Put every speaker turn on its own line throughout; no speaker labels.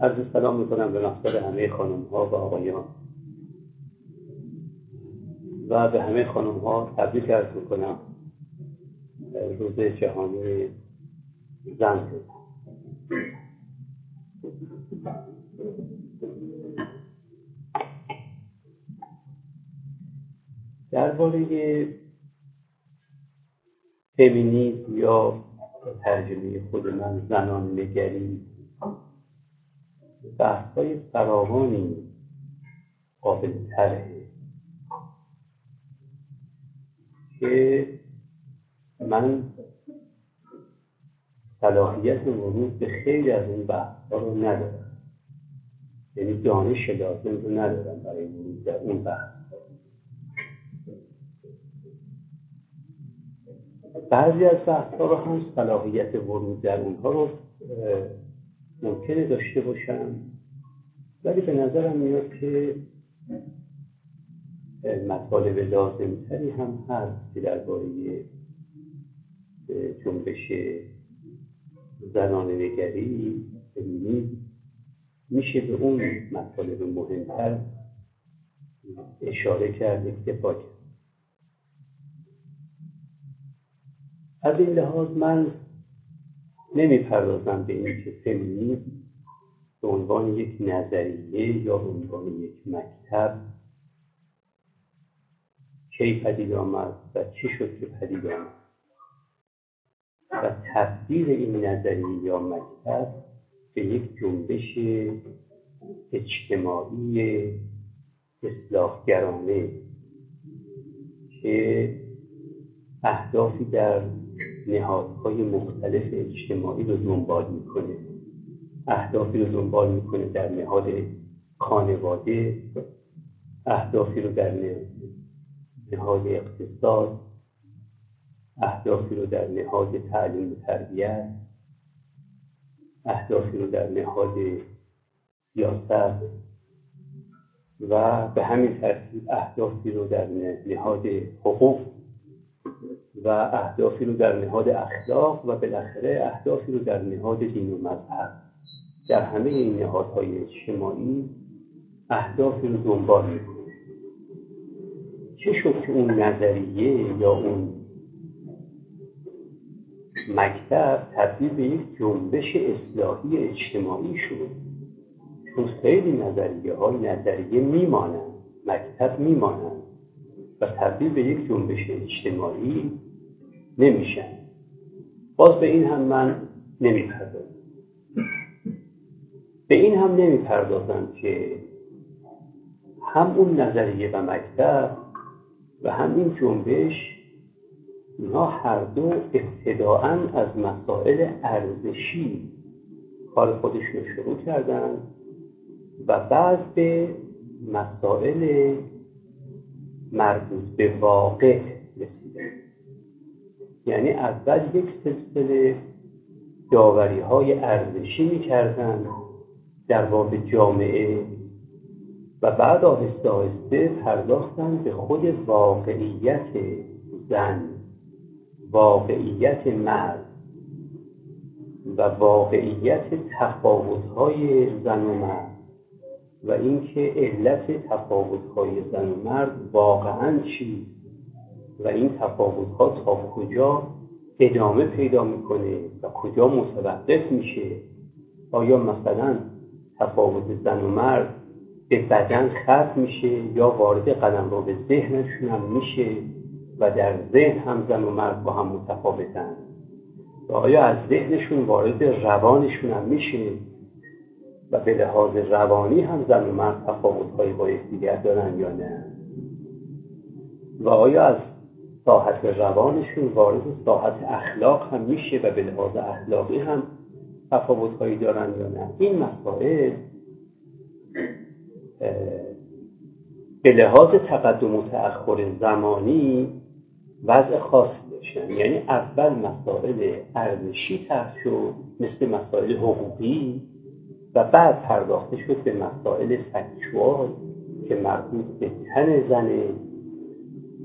عرض سلام می‌کنم به مقصد همه خانم ها و آقایان. و به همه خانم ها تبریک ارز می‌کنم. روز جهانی زن درباره فمینیزم یا ترجمه خود من زنان نگری بحث های فراوانی قابل تره که من صلاحیت ورود به خیلی از این بحث ها رو ندارم. یعنی دانش لازم رو ندارم برای ورود در اون بحث بعضی از بحث ها رو هم صلاحیت ورود در اونها رو ممکنه داشته باشم. ولی به نظرم میاد که مطالب لازمتری هم هست که درباره جنبش زنان نگری میشه به اون مطالب مهمتر اشاره کرد اکتفا کرد. از این لحاظ من نمی‌پردازم به این که فمینیسم به عنوان یک نظریه یا به عنوان یک مکتب کی پدید آمد و چی شد که پدید آمد. و تبدیل این نظریه یا مکتب به یک جنبش اجتماعی اصلاحگرانه که اهدافی در نهادهای مختلف اجتماعی رو دنبال می‌کنه. اهدافی رو دنبال می‌کنه در نهاد خانواده اهدافی رو در نهاد اقتصاد اهدافی رو در نهاد تعلیم و تربیت اهدافی رو در نهاد سیاست و به همین ترتیب اهدافی رو در نهاد حقوق و اهدافی رو در نهاد اخلاق و بالاخره اهدافی رو در نهاد دین و مذهب. در همه این نهادهای اجتماعی اهدافی رو دنبال می‌کنه چه شد که اون نظریه یا اون مکتب تبدیل به یک جنبش اصلاحی اجتماعی شد؟ چون خیلی نظریه های نظریه میمانند مکتب میمانند. و تبدیل به یک جنبش اجتماعی نمیشن. باز به این هم من نمی‌پردازم. به این هم نمی‌پردازم که هم اون نظریه و مکتب و هم این جنبش اینها هر دو ابتداعا از مسائل ارزشی کار خودشون رو شروع کردن و بعد به مسائل مربوط به واقع رسیدن یعنی اول یک سلسله داوری های ارزشی می‌کردن در باب جامعه و بعد آهسته آهسته پرداختن به خود واقعیت زن واقعیت مرد و واقعیت تفاوت‌های زن و مرد. و اینکه علت تفاوت‌های زن و مرد واقعا چیست و این تفاوت‌ها تا کجا ادامه پیدا می‌کنه و کجا متوقف میشه؟ آیا مثلا تفاوت زن و مرد به بدن ختم میشه یا وارد قدم رو به ذهنشون هم میشه و در ذهن هم زن و مرد با هم متفاوتن؟ و آیا از ذهنشون وارد روانشون هم میشه؟ و به لحاظ روانی هم زن و مرد تفاوتهایی با یکدیگر دارن یا نه؟ و آیا از ساحت روانشون وارد ساحت اخلاق هم میشه و به لحاظ اخلاقی هم تفاوتهایی دارن یا نه؟ این مسائل به لحاظ تقدم و تأخر زمانی وضع خاصی داشتن. یعنی اول مسائل ارزشی طرح شد مثل مسائل حقوقی. و بعد پرداخته شد به مسائل فکچوال که مربوط به تن زنه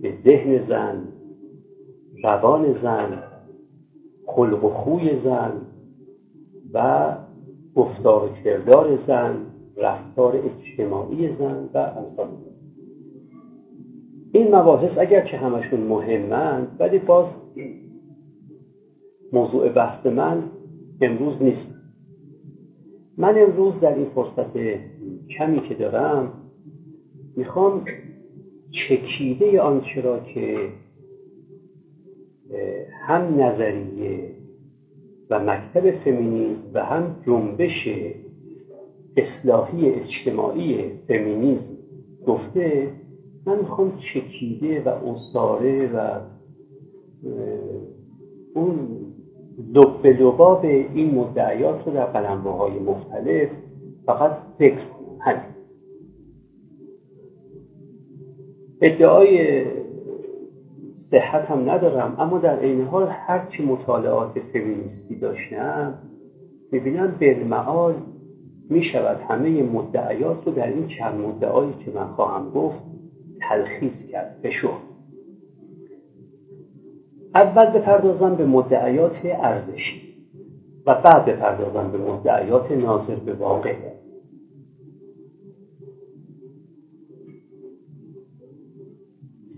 به ذهن زن روان زن خلق و خوی زن و گفتار و کردار زن رفتار اجتماعی زن و امثال این مباحث اگر که همشون مهمند ولی باز موضوع بحث من امروز نیست. من امروز در این فرصت کمی که دارم می‌خوام چکیده آنچه را که هم نظریه و مکتب فمینیسم و هم جنبش اصلاحی اجتماعی فمینیسم گفته من می‌خوام چکیده و اصاره و اون لب لباب این مدعیات رو در قلمروهای مختلف فقط فکر همین ادعای صحت هم ندارم اما در عین حال هرچی مطالعات فمینیستی داشتم می‌بینم بالمعال می‌شود همه مدعیات رو در این چند مدعایی که من خواهم گفت تلخیص کرد به اول بپردازم به مدعیات ارزشی و بعد بپردازم به مدعیات ناظر به واقع.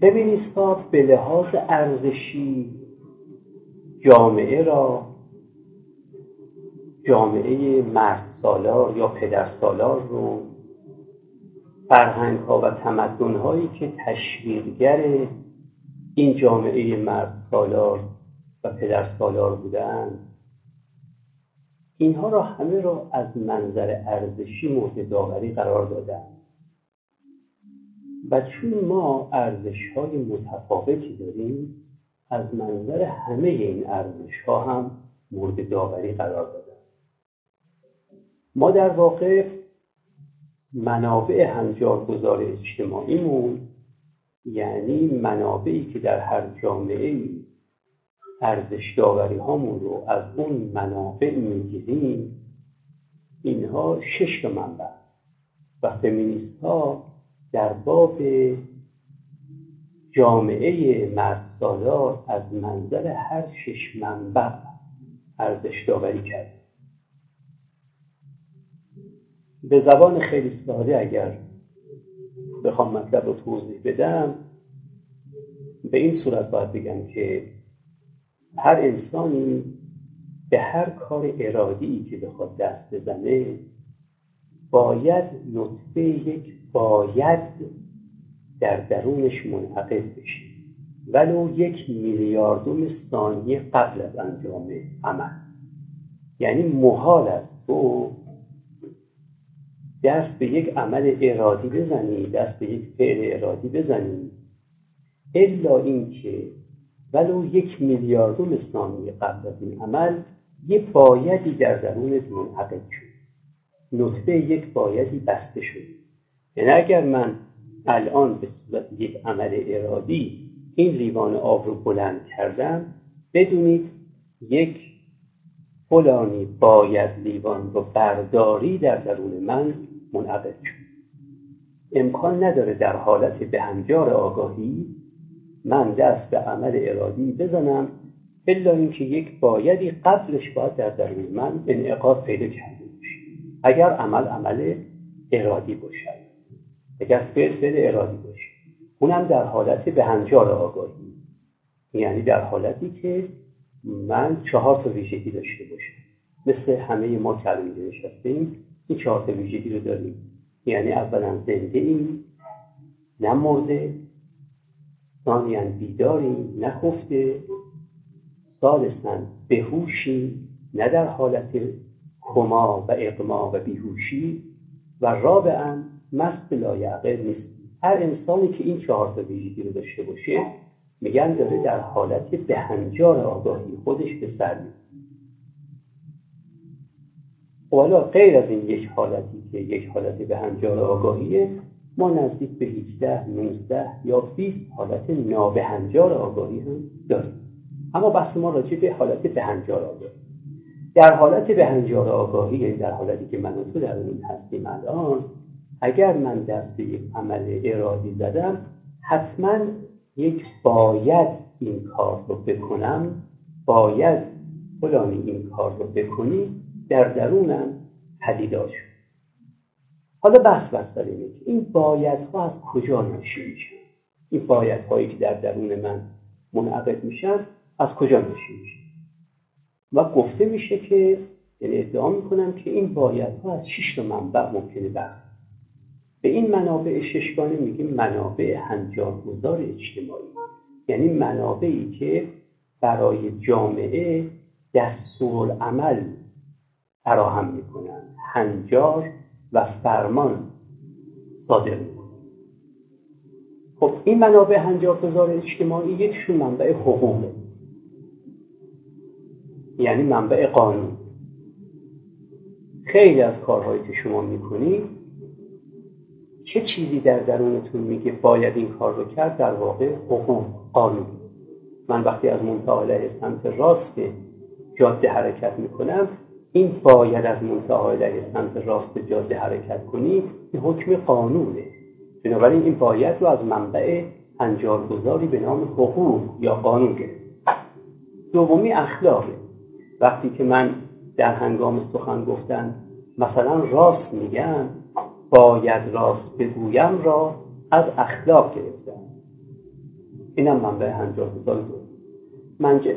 فمینیست به لحاظ ارزشی جامعه را جامعه مرد سالار یا پدر سالار رو فرهنگ ها و تمدن هایی که تشویقگر این جامعه مرد سالار و پدر سالار بودند اینها را همه را از منظر ارزشی مورد داوری قرار دادند و چون ما ارزش های متفاوتی داریم از منظر همه این ارزش ها هم مورد داوری قرار دادن. ما در واقع منابع هنجارگذار اجتماعیمون یعنی منابعی که در هر جامعه ارزش داوری هامون رو از اون منابع می‌گیریم. اینها شش منبع و فمینیست ها در باب جامعه مرد از منظر هر شش منبع ارزش داوری کرد به زبان خیلی ساده اگر بخوام مطلب رو توضیح بدم به این صورت باید بگم که هر انسانی به هر کار ارادی که بخواد دست بزنه باید نطفه یک باید در درونش منعقد بشه. ولو یک میلیاردوم ثانیه قبل از انجام عمل. یعنی محال است. تو دست به یک عمل ارادی بزنی دست به یک فعل ارادی بزنی. الا اینکه ولو یک میلیاردوم ثانیه قبل از این عمل یه بایدی در درونت منعقد شد. نطفه یک بایدی بسته شد. یعنی اگر من الان به صورت یک عمل ارادی این لیوان آب رو بلند کردم بدونید یک فلانی باید لیوان رو برداری در درون من منعقد شد. امکان نداره در حالت بهنجار آگاهی من دست به عمل ارادی بزنم الا اینکه یک بایدی قبلش باید در درون من انعقاد پیدا کرده باشه اگر عمل عمل ارادی باشد. اگر فعل فعل ارادی باشه اونم در حالت بهنجار آگاهی. یعنی در حالتی که من چهار تا ویژگی داشته باشم. مثل همه ما که اینجا نشستیم این چهار تا ویژگی رو داریم. یعنی اولا زنده ایم نه مرده ثانیا بیداریم نه خفته ثالثا بهوشی نه در حالت کما و اقما و بیهوشی و رابعا مست لایعقل نیست. هر انسانی که این چهار تا ویژگی رو داشته باشه میگن داره در حالت بهنجار آگاهی خودش به سر حالا غیر از این یک حالتی که یک حالت بهنجار آگاهیه ما نزدیک به 18 19 یا 20 حالت نابهنجار آگاهی هم داریم. اما بحث ما راجع به حالت بهنجار آگاهی. در حالت بهنجار آگاهی یعنی در حالتی که من تو در اون هستیم الان اگر من دست به یک عمل ارادی زدم حتما یک باید این کار رو بکنم. باید فلانی این کار رو بکنی در درونم پدیدار شد. حالا بحث اینه که این بایدها از کجا ناشی میشن این بایدهایی که در درون من منعقد میشن از کجا ناشی میشن و گفته میشه که یعنی ادعا می‌کنم که این بایدها از شش منبع ممکنه بر به این منابع ششگانه میگیم منابع هنجارگذار اجتماعی. یعنی منابعی که برای جامعه دستور عمل فراهم می‌کنن. هنجار و فرمان صادر می‌کنن خب این منابع هنجارگذار اجتماعی یکشون منبع حقوقه. یعنی منبع قانون. خیلی از کارهایی که شما می‌کنید چه چیزی در درونتون میگه باید این کار رو کرد؟ در واقع حقوق قانون. من وقتی از منطقه سمت راست جاده حرکت می‌کنم این باید از منطقه سمت راست جاده حرکت کنی این حکم قانونه. بنابراین این باید رو از منبع انجارگذاری به نام حقوق یا قانون گرفت. دومی اخلاقه. وقتی که من در هنگام سخن گفتن مثلا راست میگم باید راست بگویم را از اخلاق گرفتم. اینم منبع هنجارگذار دوم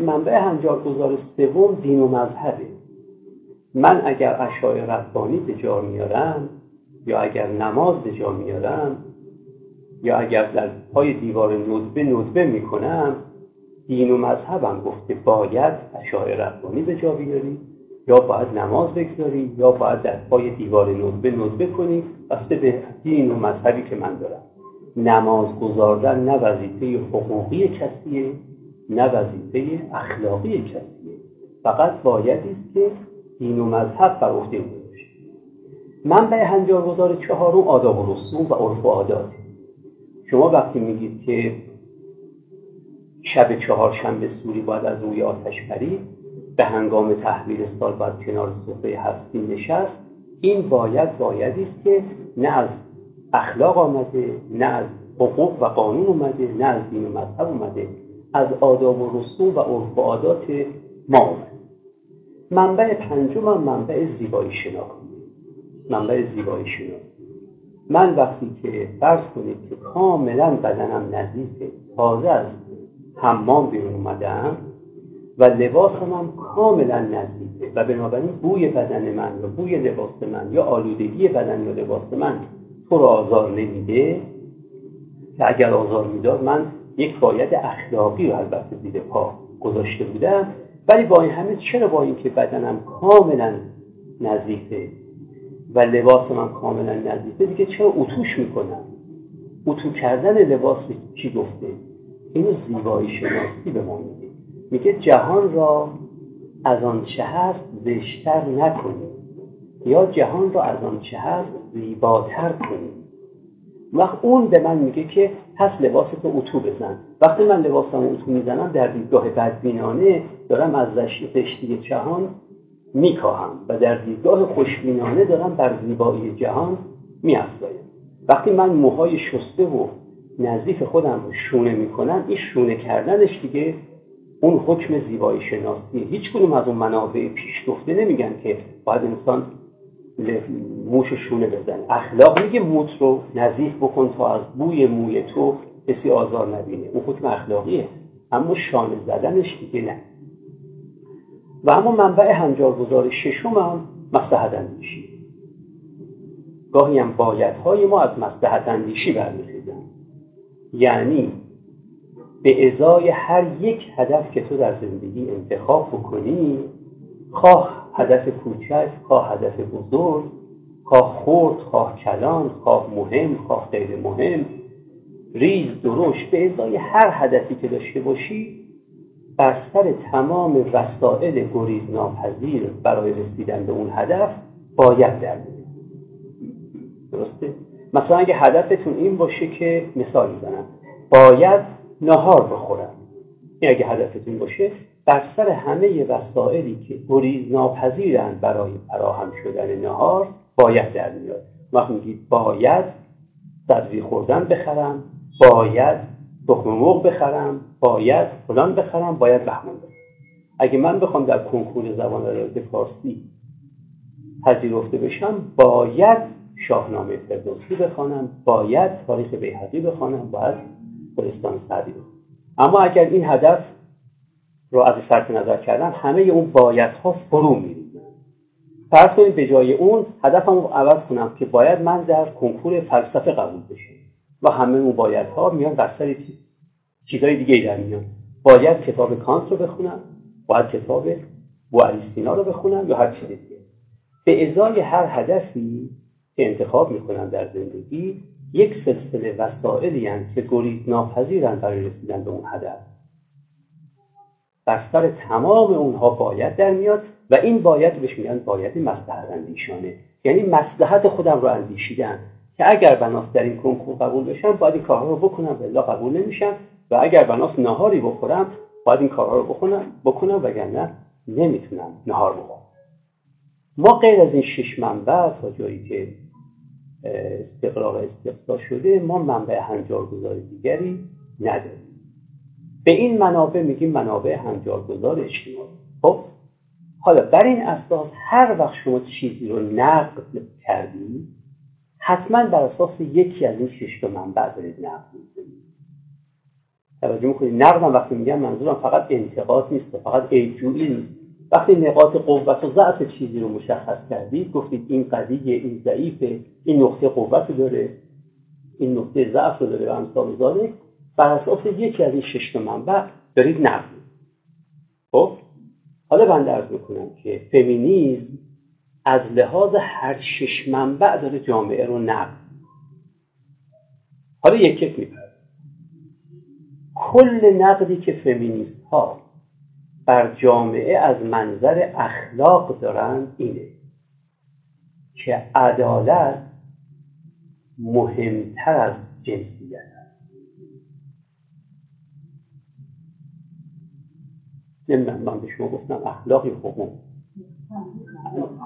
منبع هنجارگذار سوم دین و مذهبه. من اگر اشای ربانی به جا میارم یا اگر نماز به جا میارم یا اگر در پای دیوار ندبه ندبه می‌کنم دین و مذهبم گفته باید اشای ربانی به جا بیاری یا باید نماز بگذاری یا باید در پای دیوار ندبه ندبه کنی. بسته به دین و مذهبی که من دارم. نماز گذاردن نه وظیفه حقوقی کسیه نه وظیفه اخلاقی کسیه. فقط بایدی است که دین و مذهب بر عهده او باشه منبع هنجارگذار چهارم آداب و رسوم و عرف و عادات شما وقتی میگید که شب چهارشنبه سوری باید از روی آتش پرید به هنگام تحویل سال باید کنار سفره هفتی نشست این باید بایدی است که نه از اخلاق آمده نه از حقوق و قانون اومده نه از دین و مذهب اومده از آداب و رسوم و عرف و عادات ما اومده. منبع پنجم هم منبع زیبایی شناختی منبع زیبایی شناختی من وقتی که فرض کنید که کاملا بدنم نظیفه تازه از حمام بیرون اومدم و لباسم هم کاملا نظیفه و بنابراین بوی بدن من یا بوی لباس من یا آلودگی بدن یا لباس من تو رو آزار نمیده که اگر آزار می‌داد من یک باید اخلاقی رو البته زیر پا گذاشته بودم. ولی با این همه چرا با اینکه بدنم کاملا نظیفه و لباس من کاملا نظیفه دیگه چرا اتوش می‌کنم؟ اتو کردن لباس چی گفته؟ اینو زیبایی شناسی به ما میگه میگه جهان را از آنچه هست زشتر نکنید یا جهان را از آنچه هست زیباتر کنید وقت اون به من میگه که پس لباس تو اتو بزن. وقتی من لباسم اتو می‌زنم در دیدگاه بدبینانه دارم از زشتی جهان میکاهم و در دیدگاه خوشبینانه دارم بر زیبایی جهان میافزایم. وقتی من موهای شسته و نزدیک خودم رو شونه می‌کنم این شونه کردنش دیگه اون حکم زیبایی شناسیه هیچ کدوم از اون منابع پیش گفته نمیگن که باید انسان موش شونه بزن. اخلاق میگه موت رو نظیف بکن تا از بوی موی تو کسی آزار نبینه. اون حکم اخلاقیه. اما شانه زدنش دیگه نه. و اما منبع هنجارگذار ششم هم مسلحت اندیشی. گاهی هم بایدهای ما از مسلحت اندیشی برمیخیزن یعنی به ازای هر یک هدف که تو در زندگی انتخاب بکنی خواه هدف کوچک خواه هدف بزرگ خواه خورد خواه کلان خواه مهم خواه غیر مهم. ریز درشت به ازای هر هدفی که داشته باشی بر سر تمام وسایل گریز ناپذیر برای رسیدن به اون هدف باید در درسته؟ مثلا اگه هدفتون این باشه که مثال می‌زنم. باید نهار بخورم. این اگه هدفتون باشه بر سر همه وسایلی که گریز ناپذیرند برای فراهم شدن نهار باید در میاد. وقت میگید باید سبزی خوردن بخرم باید تخم مرغ بخرم باید فلان بخرم باید بهمان بخرم. اگه من بخوام در کنکور زبان رایت فارسی پذیرفته بشم باید شاهنامه فردوسی بخوانم باید تاریخ بیهقی بخوانم باید گلستان سعدی بخوانم. اما اگر این هدف رو از صرف نظر کردم همه اون بایدها فرو میریزن. فرض کنید به جای اون هدفم رو عوض کنم که باید من در کنکور فلسفه قبول بشم. و همه اون بایدها میان بر سر چیزهای دیگه در میان. باید کتاب کانت رو بخونم باید کتاب بوالی سینا رو بخونم یا هر چیز دیگه. به ازای هر هدفی که انتخاب می‌کنم در زندگی یک سلسله وسائلی که گریز ناپذیرن برای رسیدن به اون هدف. بر سر تمام اونها باید در میاد و این باید بهش میگن باید مسلحت اندیشانه. یعنی مسلحت خودم رو اندیشیدن که اگر بناس در این کنکور قبول بشم باید این کارها رو بکنم. ولی قبول نمیشم و اگر بناس نهاری بخورم باید این کارها رو بکنم بکنم وگرنه نمی‌تونم نهار بخورم. ما غیر از این شش منبع تا جایی که استقرار استقصا شده ما منبع هنجارگذار دیگری نداریم. به این منابع میگیم منابع هنجارگذار اجتماعی. خب؟ حالا بر این اساس هر وقت شما چیزی رو نقد کردید حتما بر اساس یکی از این شش تا منبع دارید نقد می‌کنید. توجه می‌کنید؟ نقدم وقتی میگم منظورم فقط انتقاد نیست فقط عیبجویی نیست. وقتی نقاط قوت و ضعف چیزی رو مشخص کردید گفتید این قضیه این ضعیفه این نقطه قوت رو داره این نقطه ضعف رو داره و امثال ذالک بر اساس یکی از این شش منبع دارید نقد خب؟ حالا بنده ارز می‌کنم که فمینیزم از لحاظ هر شش منبع داره جامعه رو نقد حالا یک یک میپرد کل نقدی که فمینیست ها بر جامعه از منظر اخلاق دارند اینه که عدالت مهمتر از جنسیت است نمی‌دونم من به شما گفتم اخلاقی حقوق.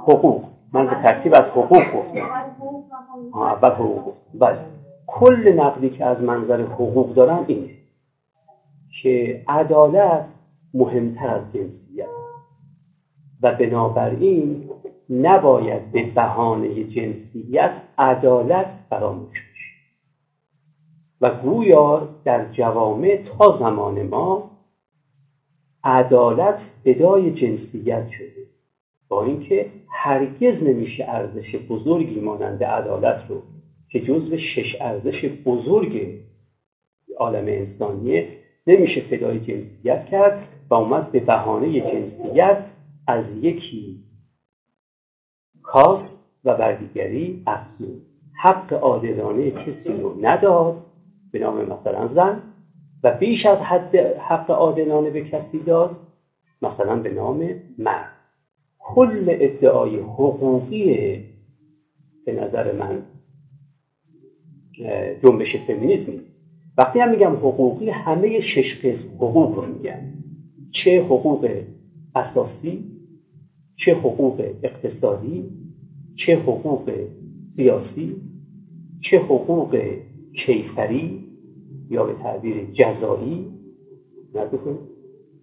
حقوق. من به ترتیب از حقوق گفتم. اول حقوق بله. کل نقدی که از منظر حقوق دارم اینه که عدالت مهمتر از جنسیت. و بنابراین نباید به بهانه جنسیت عدالت فراموش بشه. و گویا در جوامع تا زمان ما عدالت فدای جنسیت شده. با اینکه هرگز نمیشه ارزش بزرگی مانند عدالت رو که جزو شش ارزش بزرگ عالم انسانیه نمیشه فدای جنسیت کرد و اومد به بهانه جنسیت از یکی کاس و بر دیگری افزود. حق عادلانه کسی رو نداد. به نام مثلا زن. و بیش از حد حق عادلانه به کسی داد مثلا به نام مرد کل ادعای حقوقی به نظر من جنبش فمینیسم وقتی هم میگم حقوقی همه شش قسم حقوق رو میگم. چه حقوق اساسی چه حقوق اقتصادی چه حقوق سیاسی چه حقوق کیفری یا به تعبیر جزایی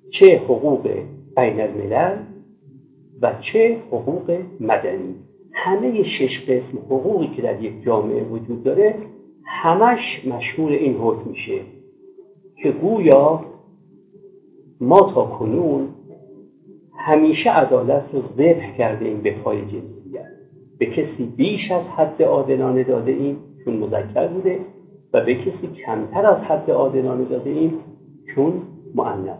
چه حقوق بین الملل و چه حقوق مدنی. همه شش قسم حقوقی که در یک جامعه وجود داره همش مشهور این حکم میشه که گویا ما تا کنون همیشه عدالت رو ذبح کرده این به پای جنسیت. به کسی بیش از حد عادلانه داده ایم چون مذکر بوده. و به کسی کمتر از حد عادلانه داده ایم چون معنیت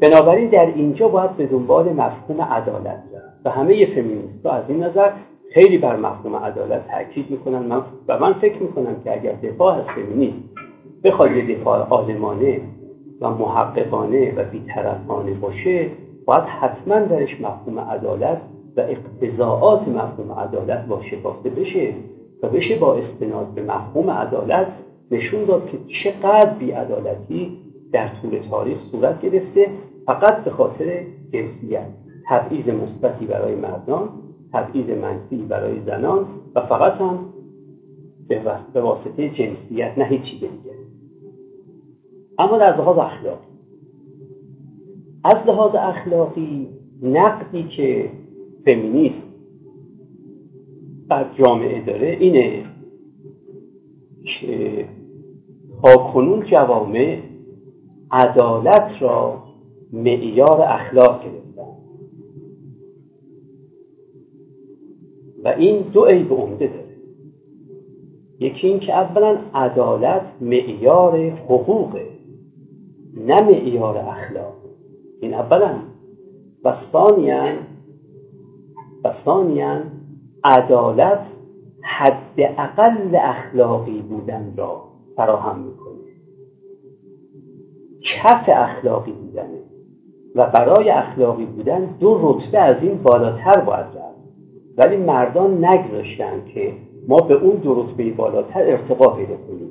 بنابراین در اینجا باید به دنبال مفهوم عدالت رفت و همه فمینیست از این نظر خیلی بر مفهوم عدالت تاکید می‌کنن. من و من فکر می‌کنم که اگر دفاع از فمینیسم بخواد یه دفاع عالمانه و محققانه و بیطرفانه باشه باید حتما درش مفهوم عدالت و اقتضاعات مفهوم عدالت با شکافته بشه. و بشه با استناد به مفهوم عدالت نشون داد که چقدر بیعدالتی در طول تاریخ صورت گرفته فقط به خاطر جنسیت. تبعیض مثبتی برای مردان تبعیض منفی برای زنان و فقط هم به واسطه جنسیت نه هیچی دیگه. اما در لحاظ اخلاقی از لحاظ اخلاقی نقدی که فمینیست بر جامعه داره اینه که تا کنون جوامع عدالت را معیار اخلاق گرفتن. و این دو عیب عمده داره. یکی این که اولا عدالت معیار حقوقه نه معیار اخلاق. این اولا. و ثانیا و ثانیا عدالت حد اقل اخلاقی بودن را فراهم می‌کنه. کف اخلاقی بودنه و برای اخلاقی بودن دو رتبه از این بالاتر باید رفت. ولی مردان نگذاشتن که ما به اون دو رتبه بالاتر ارتقا پیدا کنیم.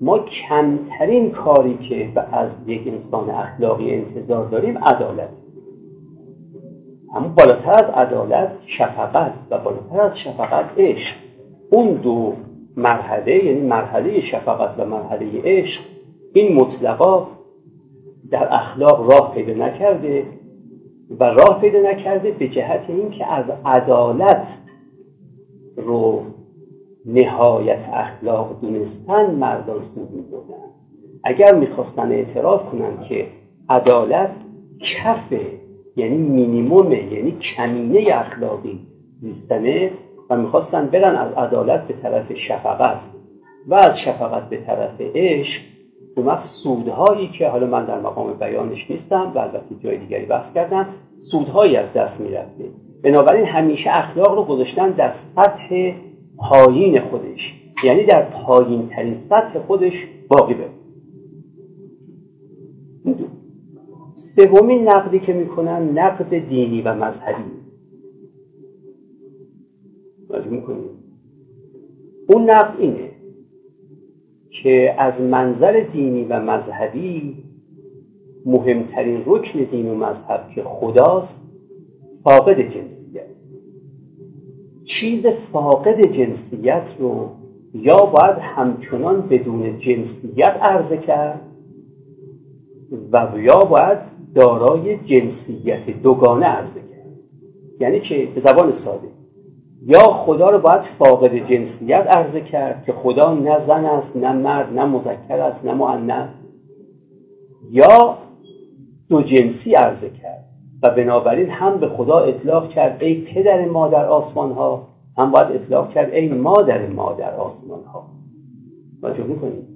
ما کمترین کاری که از یک انسان اخلاقی انتظار داریم عدالت. اما بالاتر از عدالت شفقت و بالاتر از شفقت عشق. اون دو مرحله یعنی مرحله شفقت و مرحله عشق این مطلقا در اخلاق راه پیدا نکرده و راه پیدا نکرده به جهت اینکه از عدالت رو نهایت اخلاق دونستن مردان سود میبردن اگر می‌خواستن اعتراف کنن که عدالت کفه یعنی مینیمومه یعنی کمینه اخلاقی زیستنه و می‌خواستن برن از عدالت به طرف شفقت و از شفقت به طرف عشق اون وقت سودهایی که حالا من در مقام بیانش نیستم و البته جای دیگری بحث کردم سودهایی از دست می‌رفته. بنابراین همیشه اخلاق رو گذاشتن در سطح پایین خودش یعنی در پایین ترین سطح خودش باقی بمونه. سومین نقدی که می‌کنن نقد دینی و مذهبی. می‌کنیم اون نقد اینه که از منظر دینی و مذهبی مهمترین رکن دین و مذهب که خداست فاقد جنسیت. چیز فاقد جنسیت رو یا باید همچنان بدون جنسیت عرضه کرد و یا باید دارای جنسیت دوگانه عرضه کرد یعنی چه؟ به زبان ساده. یا خدا رو باید فاقد جنسیت عرضه کرد که خدا نه زن است نه مرد نه مذکر است نه مؤنث. یا دو جنسی عرضه کرد. و بنابراین هم به خدا اطلاق کرد ای پدر ما در آسمان ها هم باید اطلاق کرد ای مادر ما در آسمان ها توجه می‌کنیم.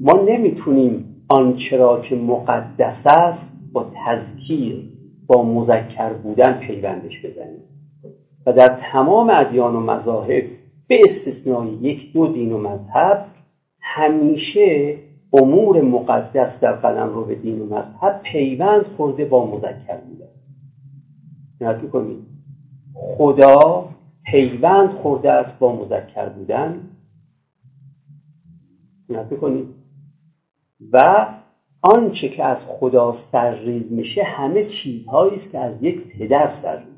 ما نمی‌تونیم آنچه را که مقدس است با تذکیر با مذکر بودن پیوندش بزنیم. و در تمام ادیان و مذاهب به استثنای یک دو دین و مذهب همیشه امور مقدس در قلم رو به دین و مذهب پیوند خورده با مذکر بودن. نت کنید خدا پیوند خورده است با مذکر بودن. نت کنید و آنچه که از خدا سرریز میشه همه چیزهایی است که از یک پدر سرریز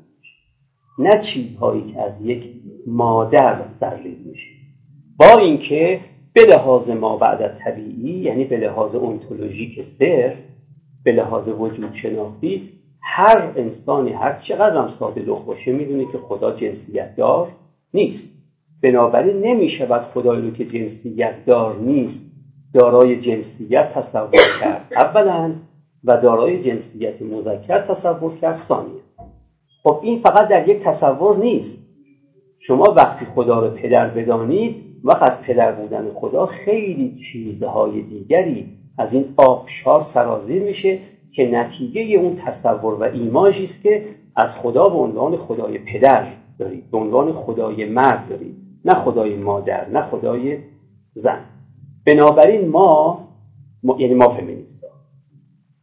نه چیزهایی که از یک مادر سرریز میشه. با اینکه به لحاظ ما بعد طبیعی یعنی به لحاظ اونتولوژیک سر به لحاظ وجود شناختی هر انسانی هر چقدر هم ساده لخ باشه می‌دونه که خدا جنسیت دار نیست. بنابراین نمی‌شود خدایی رو که جنسیت دار نیست دارای جنسیت تصور کرد. اولا و دارای جنسیت مذکر تصور کرد. ثانیا خب این فقط در یک تصور نیست. شما وقتی خدا رو پدر بدانید وقت از پدر بودن خدا خیلی چیزهای دیگری از این آبشار سرازیر میشه که نتیجه اون تصور و ایماژی است که از خدا به عنوان خدای پدر دارید به عنوان خدای مرد دارید. نه خدای مادر نه خدای زن. بنابراین ما, یعنی ما فمینیست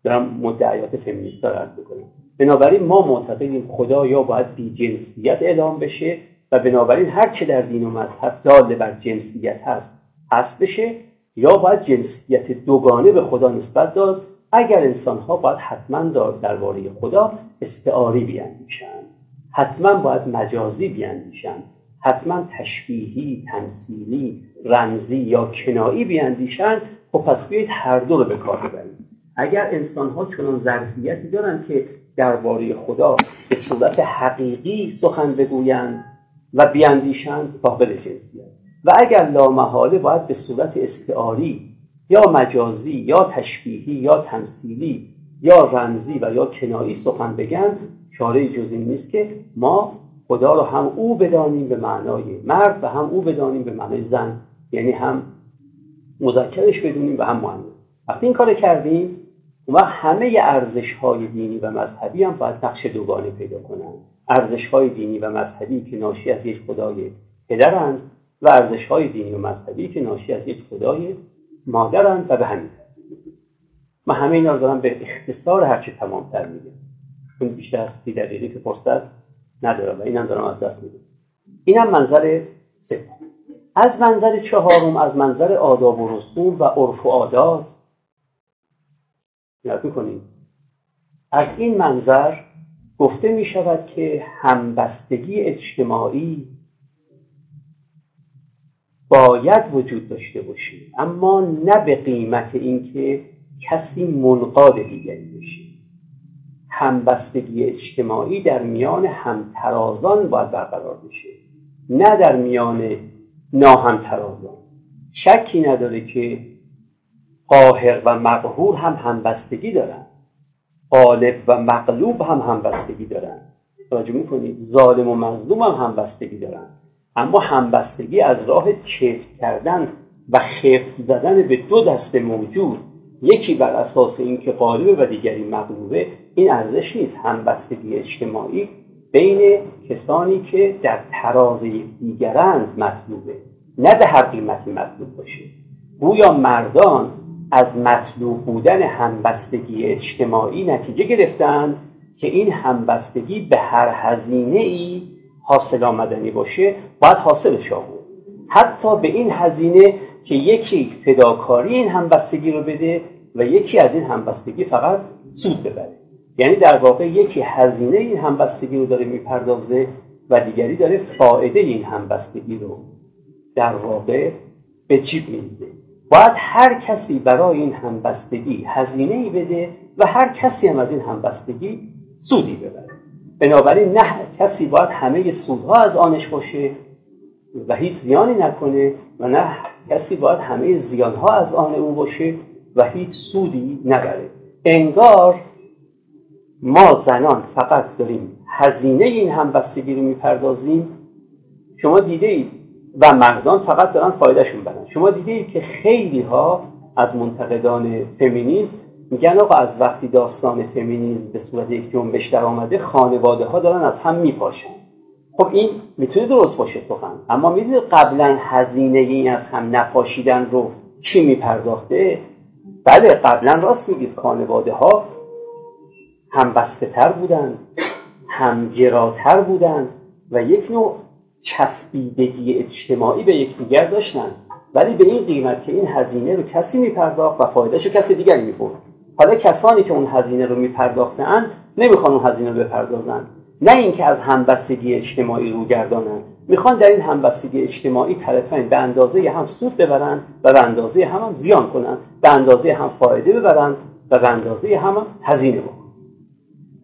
دارم مدعیات فمینیست را رد بکنم بنابراین ما معتقدیم خدا یا باید بی جنسیت اعلام بشه و بنابراین هر چه در دین و مذهب داله بر جنسیت هست هست بشه یا باید جنسیت دوگانه به خدا نسبت داد. اگر انسان ها باید حتما درباره خدا استعاری بیاندیشند. حتما باید مجازی بیاندیشند. حتما تشبیهی تمثیلی رمزی یا کنایی بیاندیشند خب پس بیایید هر دو رو به کار ببرید اگر انسان ها چنان ظرفیتی دارن که درباره خدا به صورت حقیقی سخن بگویند و بیاندیشند قابل جنسیت و اگر لامحاله باید به صورت استعاری یا مجازی یا تشبیهی یا تمثیلی یا رمزی و یا کنایی سخن بگن چاره جز این نیست که ما خدا رو هم او بدانیم به معنای مرد و هم او بدانیم به معنای زن. یعنی هم مذکرش بدونیم و هم معنی وقتی این کار کردیم وقت همه ارزش های دینی و مذهبی هم باید نقش دوگانه پیدا کنند ارزش های دینی و مذهبی که ناشی از یک خدای پدرند و ارزش های دینی و مذهبی که ناشی از یک خدای مادرند و به همین من همه اینا رو دارم به اختصار هرچه تمامتر میگم. اون بیشتر از سی دقیقه که فرصت ندارم و اینم دارم از دست میدم. اینم منظر سوم. از منظر چهارم از منظر آداب و رسوم و عرف و عادات یاد می‌کنید از این منظر گفته می شود که همبستگی اجتماعی باید وجود داشته باشه اما نه به قیمت اینکه کسی منقاد دیگری بشه. همبستگی اجتماعی در میان همترازان باید برقرار بشه نه در میان ناهمترازان. شکی نداره که قاهر و مقهور هم همبستگی دارن. غالب و مغلوب هم همبستگی دارن. توجه می‌کنید؟ ظالم و مظلوم هم همبستگی دارن. اما همبستگی از راه چفت کردن و خفت زدن به دو دست موجود یکی بر اساس اینکه غالبه و دیگری مغلوبه این ارزش نیست. همبستگی اجتماعی بین کسانی که در ترازه دیگرند مطلوبه. نه به هر قیمتی مطلوب باشه. گویا مردان از مطلوب بودن همبستگی اجتماعی نتیجه گرفتند که این همبستگی به هر هزینه ای حاصل آمدنی باشه باید حاصلش آورد حتی به این هزینه که یکی فداکاری این همبستگی رو بده و یکی از این همبستگی فقط سود ببره. یعنی در واقع یکی هزینه این همبستگی رو داره می‌پردازه و دیگری داره فایده این همبستگی رو در واقع به جیب میده باید هر کسی برای این همبستگی هزینه ای بده و هر کسی هم از این همبستگی سودی ببره. بنابراین نه کسی باید همه سودها از آنش باشه و هیچ زیانی نکنه و نه کسی باید همه زیانها از آن او باشه و هیچ سودی نبره. انگار ما زنان فقط داریم هزینه این همبستگی رو می‌پردازیم. شما دیده و مردان فقط دارن فایدهشون برن شما دیده که خیلی ها از منتقدان فمینیسم میگن آقا از وقتی داستان فمینیسم به صورت یک جنبش در آمده خانواده ها دارن از هم میپاشن. خب این می‌تونه درست باشه سخن. اما می‌دونید قبلا هزینه این از هم نپاشیدن رو کی میپرداخته؟ بله قبلا راست میگید خانواده ها هم بسته تر بودن هم گراتر بودن و یک نوع چسبیدگی اجتماعی به یکدیگر داشتن ولی به این قیمت که این هزینه رو کسی میپرداخت و فایدهش رو کسی دیگری می‌برد. حالا کسانی که اون هزینه رو میپرداختن نمی‌خوان اون هزینه رو بپردازن نه اینکه از همبستگی اجتماعی رو گردانن می‌خوان در این همبستگی اجتماعی طرفین به اندازه هم سود ببرن و به اندازه هم, هم زیان کنن به اندازه هم فایده ببرن و به اندازه هم, هم هزینه بکنن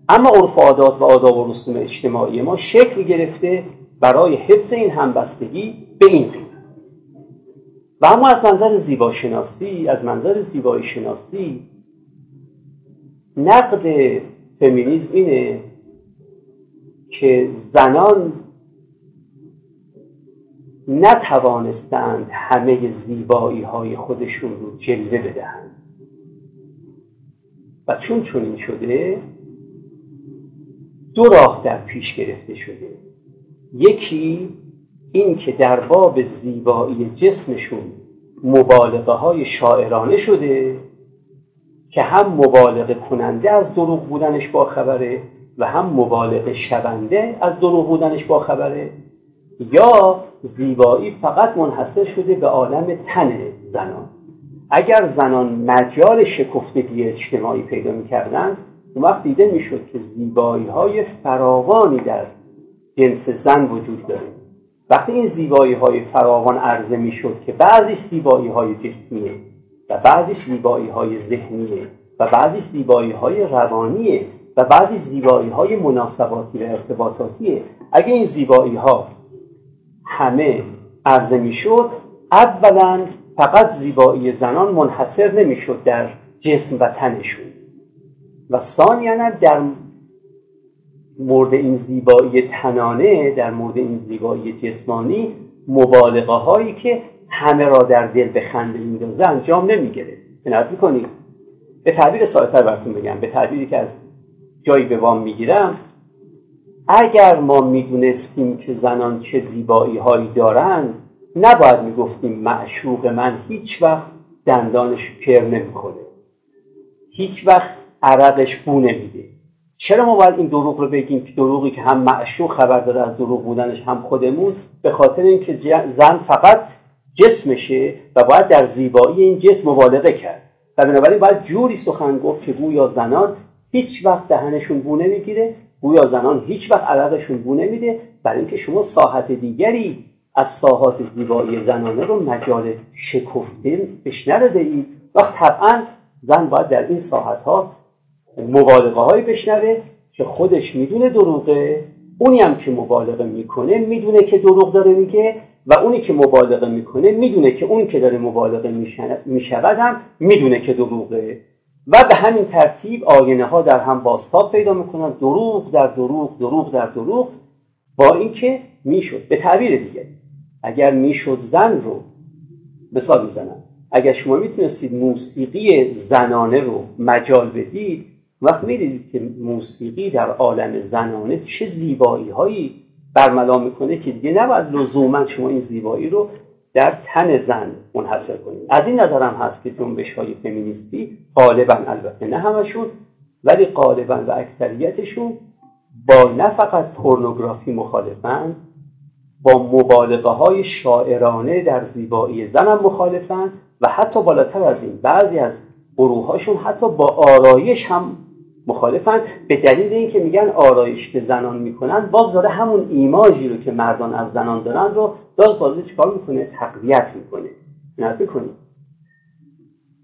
اما عرف عادات و آداب و رسوم اجتماعی ما شکل گرفته برای حفظ این همبستگی به این قیمت. و اما از منظر زیباشناسی از منظر زیبایی شناسی نقد فمینیزم اینه که زنان نتوانستند همه زیبایی های خودشون رو جلوه بدهند. و چون چنین شده دو راه در پیش گرفته شده. یکی این که در باب زیبایی جسمشون مبالغه های شاعرانه شده که هم مبالغه کننده از دروغ بودنش با خبره و هم مبالغه شونده از دروغ بودنش با خبره یا زیبایی فقط منحصر شده به عالم تن زنان. اگر زنان مجال شکفتگی اجتماعی پیدا می‌کردند اون وقت دیده می‌شد که زیبایی های فراوانی در جنس زن وجود داره. وقتی این زیبایی های فراوان عرضه می‌شد که بعضی زیبایی های جسمیه و بعضی زیبایی های ذهنیه و بعضی زیبایی های روانیه و بعضی زیبایی های مناسباتی و ارتباطاتیه. اگه این زیبایی ها همه عرضه می‌شد اولا فقط زیبایی زنان منحصر نمی‌شد در جسم و تنشون. و ثانیا در مورد این زیبایی تنانه در مورد این زیبایی جسمانی مبالغه هایی که همه را در دل به خنده میندازه انجام نمی‌گیره. عنایت می‌کنید. به تعبیر سادهتر براتون بگم به تعبیری که از جایی به وام می‌گیرم اگر ما می‌دونستیم که زنان چه زیبایی هایی دارند نباید می‌گفتیم معشوق من هیچ وقت دندانش پر نمی‌کنه. هیچ وقت عرقش بو نمیده. چرا ما باید این دروغ رو بگیم که دروغی که هم معشوق خبر داره از دروغ بودنش هم خودمون؟ به خاطر اینکه زن فقط جسمشه و باید در زیبایی این جسم مبالغه کرد. و بنابراین باید جوری سخن گفت که گویا زنان هیچ وقت دهنشون بو نمی‌گیره گویا زنان هیچ وقت عرقشون بو نمیده. برای اینکه شما ساحت دیگری از ساحات زیبایی زنانه رو مجال شکفتن بهش نداده اید. وقت طبعا زن باید در این ساحت ها مبالغه های بشنوه که خودش می‌دونه دروغه. اونی هم که مبالغه می‌کنه می‌دونه که دروغ داره میگه و اونی که مبالغه می‌کنه می‌دونه که اون که داره مبالغه می‌شود هم می‌دونه که دروغه. و به همین ترتیب آینه ها در هم بازتاب پیدا می‌کنن. دروغ در دروغ دروغ در دروغ. با اینکه می‌شد. به تعبیر دیگه. اگر می‌شد زن رو مثال می‌زنم. اگر شما می‌تونستید موسیقی زنانه رو مجال بدید وقت می‌دیدید که موسیقی در عالم زنانه چه زیبایی هایی برملا می‌کنه که دیگه نباید لزوما شما این زیبایی رو در تن زن منحصر کنید. از این نظرم هست که جنبش های فمینیستی غالبا البته نه همشون ولی غالبا و اکثریتشون با نه فقط پورنوگرافی مخالفن با مبالغه های شاعرانه در زیبایی زن هم مخالفن و حتی بالاتر از این بعضی از گروههاشون حتی با آرایش هم مخالفن. به دلیل اینکه میگن آرایش که زنان می‌کنن باز داره همون ایماژی رو که مردان از زنان دارن رو باز بازی چکار می‌کنه؟ تقویت می‌کنه. نظر کنید.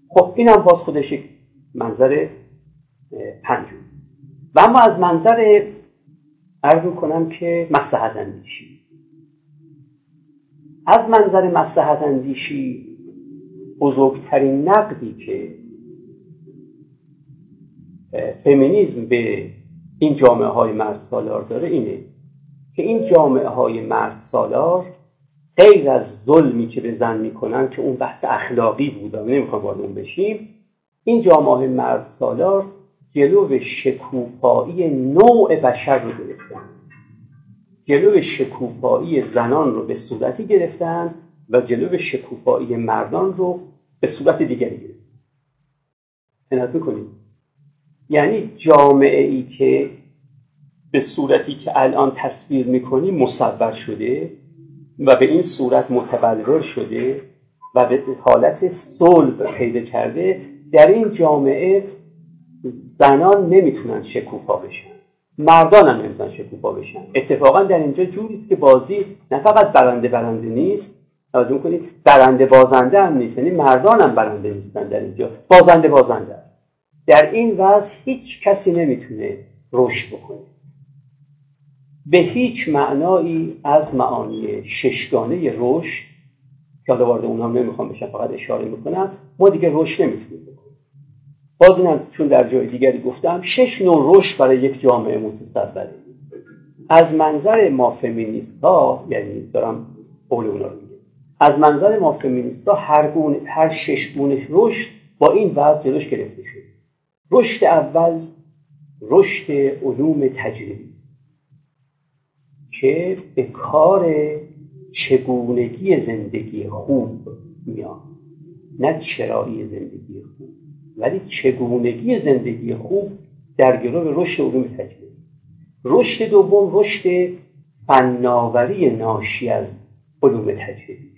خب این هم باز خودش یک منظر پنجم. و اما از منظر ارز می‌کنم که مسلحت اندیشی. از منظر مسلحت اندیشی بزرگترین نقدی که فمینیزم به این جامعه های مرد سالار داره اینه که این جامعه های مرد سالار غیر از ظلمی که به زن می‌کنن که اون بحث اخلاقی بود و نمی‌خوام وارد اون بشیم این جامعه های مرد سالار جلو شکوفایی نوع بشر رو گرفتن. جلو شکوفایی زنان رو به صورتی گرفتن و جلو شکوفایی مردان رو به صورت دیگری گرفتن. می‌کنید یعنی جامعه ای که به صورتی که الان تصویر می‌کنی مصور شده و به این صورت متبلور شده و به حالت صلب پیدا کرده در این جامعه زنان نمی‌تونن شکوفا بشن. مردان هم نمی‌تونن شکوفا بشن. اتفاقا در اینجا جوری که بازی نه فقط برنده برنده نیست. توجه کنید برنده بازنده هم نیست. یعنی مردان هم برنده نیستن در اینجا. بازنده بازنده در این وضع هیچ کسی نمی‌تونه رشد بکنه. به هیچ معنایی از معانی ششگانه رشد که حالا وارد اونها نمی‌خوام بشم فقط اشاره می‌کنم ما دیگه رشد نمی‌تونیم بکنیم. باز اینم چون در جای دیگری گفتم شش نوع رشد برای یک جامعه متصوره. از منظر ما فمینیست ها یعنی دارم قول اونا رو میگم. از منظر ما فمینیست ها هر, گونه، هر شش گونه رشد با این وضع جلوش گرفته رشد اول رشد علوم تجربی که به کار چگونگی زندگی خوب میاد. نه چرایی زندگی خوب ولی چگونگی زندگی خوب در گروه رشد علوم تجربی رشد دوم رشد فناوری ناشی از علوم تجربی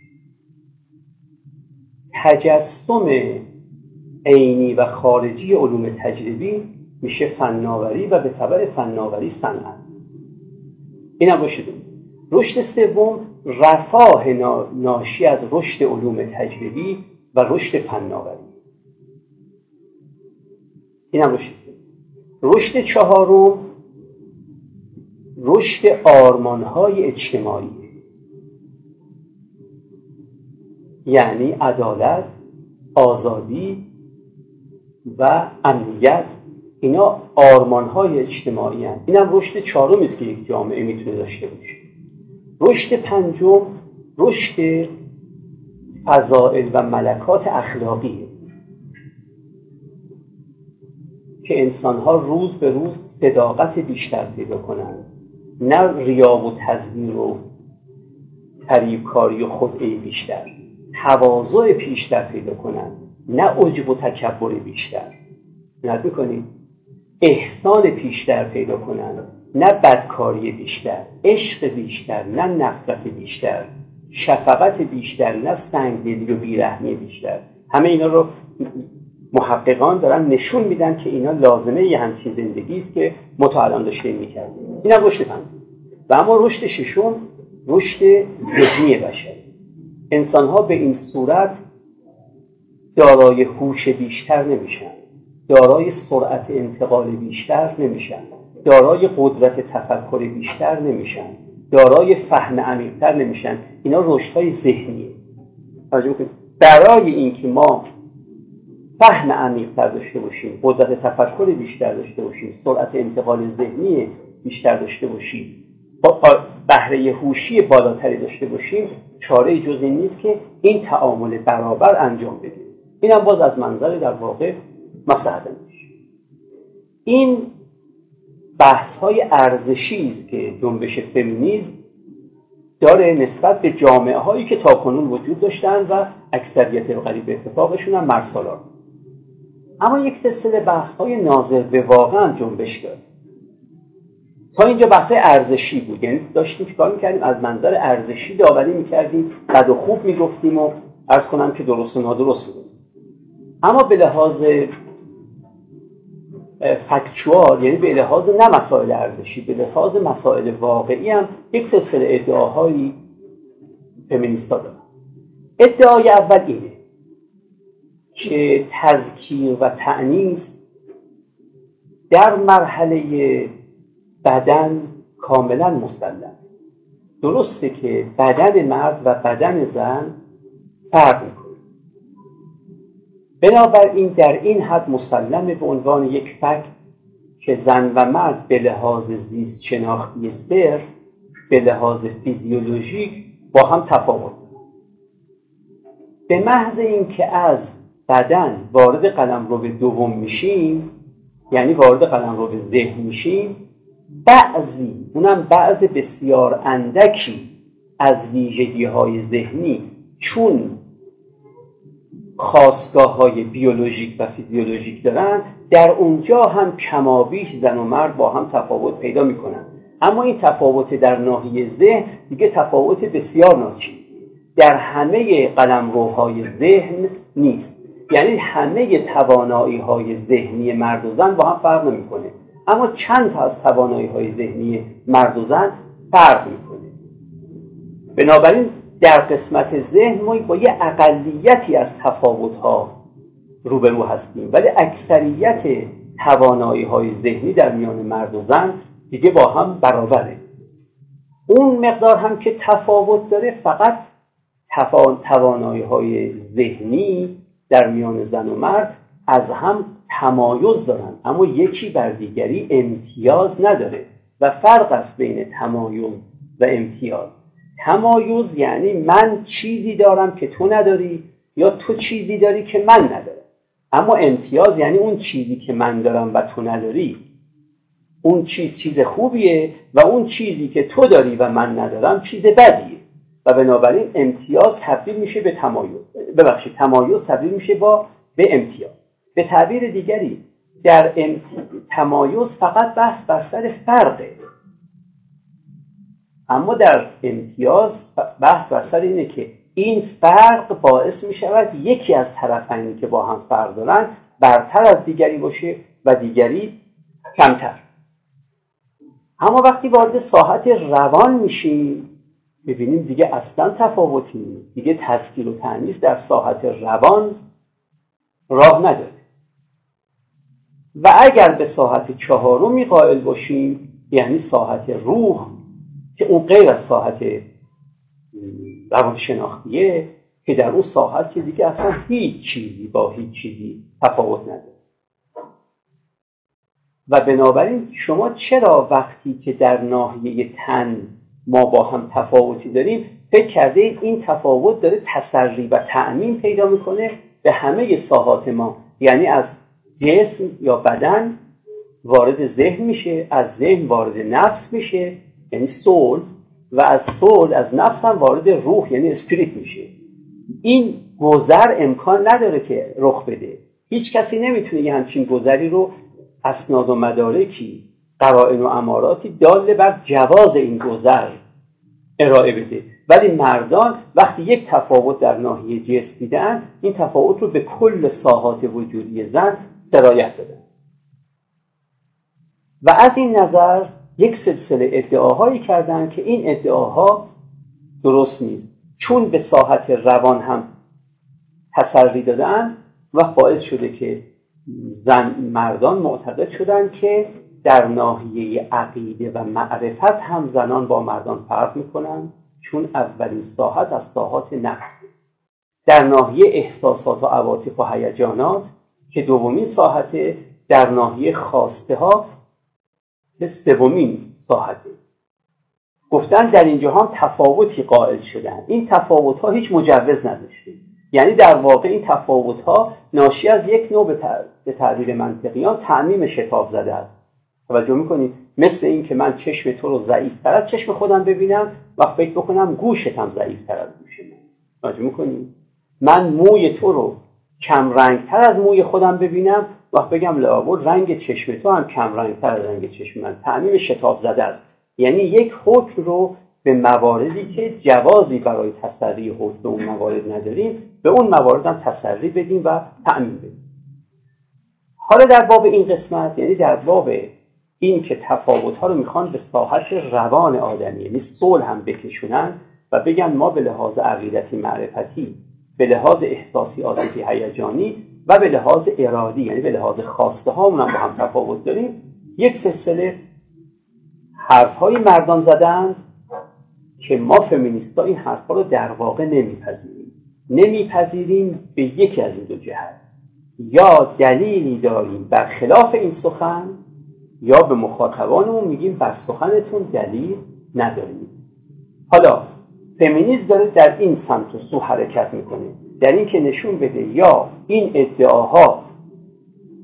تجسم عینی و خارجی علوم تجربی میشه فناوری و به تبع فناوری صنعت. اینم رشد رشد سوم رفاه ناشی از رشد علوم تجربی و رشد فناوری. اینم رشد سوم. رشد چهارم رشد آرمانهای اجتماعی. یعنی عدالت آزادی و امنیت. اینا آرمانهای اجتماعی هم. این هم رشد چهارم است که یک جامعه می‌تونه داشته باشه. رشد پنجم رشد فضائل و ملکات اخلاقی. که انسانها روز به روز صداقت بیشتر پیدا کنند. نه ریا و تزویر و فریبکاری و خودعی بیشتر. تواضع بیشتر پیدا کنند. نه عجب و تکبر بیشتر. نه می‌کنید احسان بیشتر پیدا کنند نه بدکاری بیشتر. عشق بیشتر. نه نفرت بیشتر. شفقت بیشتر. نه سنگدلی و بیرحمی بیشتر. همه اینا رو محققان دارن نشون میدن که اینا لازمه یه همچین زندگی است که متعلم داشته می‌کردیم. این هم. رشد و اما رشد ششم رشد ذهنی بشر. انسان ها به این صورت دارای هوش بیشتر نمیشن. دارای سرعت انتقال بیشتر نمیشن. دارای قدرت تفکر بیشتر نمیشن. دارای فهم عمیقتر نمیشن. اینا های ذهنیه. برای اینکه ما فهم عمیقتر داشته باشیم قدرت تفکر بیشتر داشته باشیم سرعت انتقال ذهنی بیشتر داشته باشیم بهره هوشی بالاتری داشته باشیم چاره جز این نیست که این تعامل برابر انجام بدیم این هم باز از منظر در واقع میشه. این بحث های ارزشی که جنبش فمینیسم داره نسبت به جامعه هایی که تاکنون وجود داشتن و اکثریت غریب اتفاقشون هم مرسالار. اما یک سلسله بحث های ناظر به واقع جنبش داره. تا اینجا بحث ارزشی بود. یعنی داشتیم کار می‌کردیم؟ از منظر ارزشی داوری می‌کردیم بد و خوب می‌گفتیم و ارز کنم که درست و نادرست بود. اما به لحاظ فکچوال یعنی به لحاظ نه مسائل ارزشی به لحاظ مسائل واقعی هم یک سلسله ادعاهایی فمینیستا دارن. ادعای اول اینه که تذکیر و تعنیف در مرحله بدن کاملا مسلم درسته که بدن مرد و بدن زن فرق می‌کنه. بنابراین در این حد مسلمه به عنوان یک فکت که زن و مرد به لحاظ زیست شناختی سر به لحاظ فیزیولوژیک با هم تفاوت به محض اینکه از بدن وارد قلم رو به دوم میشیم یعنی وارد قلم رو به ذهن میشیم بعضی اونم بعض بسیار اندکی از ویژگی های ذهنی چون خواستگاه های بیولوژیک و فیزیولوژیک دارن در اونجا هم کمابیش زن و مرد با هم تفاوت پیدا می‌کنن. اما این تفاوت در ناحیه ذهن دیگه تفاوت بسیار ناچیز. در همه قلمروهای ذهن نیست. یعنی همه توانایی های ذهنی مرد و زن با هم فرق نمی‌کنه. اما چند تا از توانایی های ذهنی مرد و زن فرق می‌کنه. بنابراین در قسمت ذهن ما با یه اقلیتی از تفاوت ها روبرو هستیم. ولی اکثریت توانایی های ذهنی در میان مرد و زن دیگه با هم برابره. اون مقدار هم که تفاوت داره فقط توانایی های ذهنی در میان زن و مرد از هم تمایز دارن. اما یکی بر دیگری امتیاز نداره و فرق است بین تمایز و امتیاز. تمایز یعنی من چیزی دارم که تو نداری یا تو چیزی داری که من ندارم. اما امتیاز یعنی اون چیزی که من دارم و تو نداری. اون چیز چیز خوبیه و اون چیزی که تو داری و من ندارم چیز بدیه. و بنابراین امتیاز تبدیل میشه به تمایز. ببخشید تمایز تبدیل میشه با به امتیاز. به تعبیر دیگری در تمایز فقط بحث بر سر فرقه. اما در امتیاز بحث بر سر اینه که این فرق باعث می شود یکی از طرفینی که با هم فرق دارن برتر از دیگری باشه و دیگری کمتر. اما وقتی وارد ساحت روان میشیم ببینیم دیگه اصلا تفاوتی نیست. دیگه تذکیر و تعنیس در ساحت روان راه نداره. و اگر به ساحت چهارمی قائل باشیم یعنی ساحت روح که اون غیر از ساحت روانشناختیه که در اون ساحت که دیگه اصلا هیچ چیزی با هیچ چیزی تفاوت نداره. و بنابراین شما چرا وقتی که در ناحیه تن ما با هم تفاوتی داریم فکر کرده این تفاوت داره تسری و تعمین پیدا می‌کنه به همه ساحات ما؟ یعنی از جسم یا بدن وارد ذهن میشه از ذهن وارد نفس میشه یعنی سول و از سول از نفس هم وارد روح یعنی اسپریت میشه. این گذر امکان نداره که رخ بده. هیچ کسی نمی‌تونه یه همچین گذری رو اسناد و مدارکی قرائن و اماراتی داله بر جواز این گذر ارائه بده. ولی مردان وقتی یک تفاوت در ناحیه جسم دیدن این تفاوت رو به کل ساحات وجودی زن سرایت دادن. و از این نظر یک سلسله ادعاهایی کردن که این ادعاها درست نیست. چون به ساحت روان هم تسری دادن و باعث شده که زن مردان معتقد شدن که در ناحیه عقیده و معرفت هم زنان با مردان فرق می‌کنن چون اولین ساحت از ساحات نفس. در ناحیه احساسات و عواطف و هیجانات که دومین ساحت در ناحیه خواسته ها سومین ساحته. گفتن در اینجا هم تفاوتی قائل شدن. این تفاوت ها هیچ مجوز نداشته. یعنی در واقع این تفاوت ها ناشی از یک نوع به تعبیر منطقیان تعمیم شتاب زده است. توجه می‌کنید؟ مثل این که من چشم تو رو ضعیفتر از چشم خودم ببینم و فکر بکنم گوشتم ضعیفتر از گوش من. توجه می‌کنید؟ من موی تو رو کم رنگتر از موی خودم ببینم و بگم لابد رنگ چشم تو هم کم رنگتر از رنگ چشم من. تعمیم شتاب زده است. یعنی یک حکم رو به مواردی که جوازی برای تسری حکم اون موارد نداریم به اون موارد هم تسری بدیم و تعمیم بدیم. حالا در باب این قسمت یعنی در باب این که تفاوت ها رو می‌خوان به ساحت روان آدمی یعنی صلح هم بکشونن و بگن ما به لحاظ عقیدتی معرفتی به لحاظ احساسی عاطفی هیجانی و به لحاظ ارادی یعنی به لحاظ خواسته هامون هم با هم تفاوت داریم یک سلسله حرف های مردان زدن که ما فمینیستا این حرف ها رو در واقع نمیپذیریم. نمیپذیریم به یکی از این دو جهت. یا دلیلی داریم بر خلاف این سخن یا به مخاطبانمون میگیم بر سخنتون دلیل نداریم. حالا فمینیسم داره در این سمت و سو حرکت می‌کنه. در این که نشون بده یا این ادعاها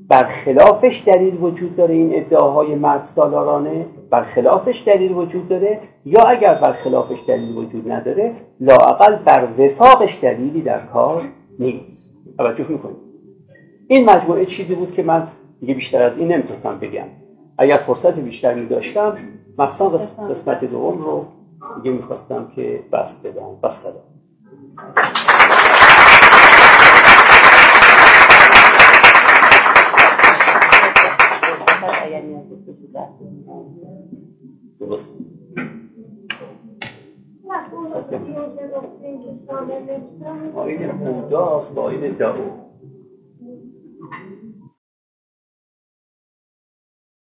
برخلافش دلیل وجود داره این ادعاهای مرد سالارانه برخلافش دلیل وجود داره یا اگر برخلافش دلیل وجود نداره لاقل بر وفاقش دلیلی در کار نیست. توجه می‌کنید. این مجموعه چیزی بود که من دیگه بیشتر از این نمی‌تونستم بگم. اگر فرصت بیشتر می داشتم مخصوصا قسمت دوم رو دیگه می‌خواستم که بس بدم. بس جریانی از جستجو دست درست آین هوداست با آین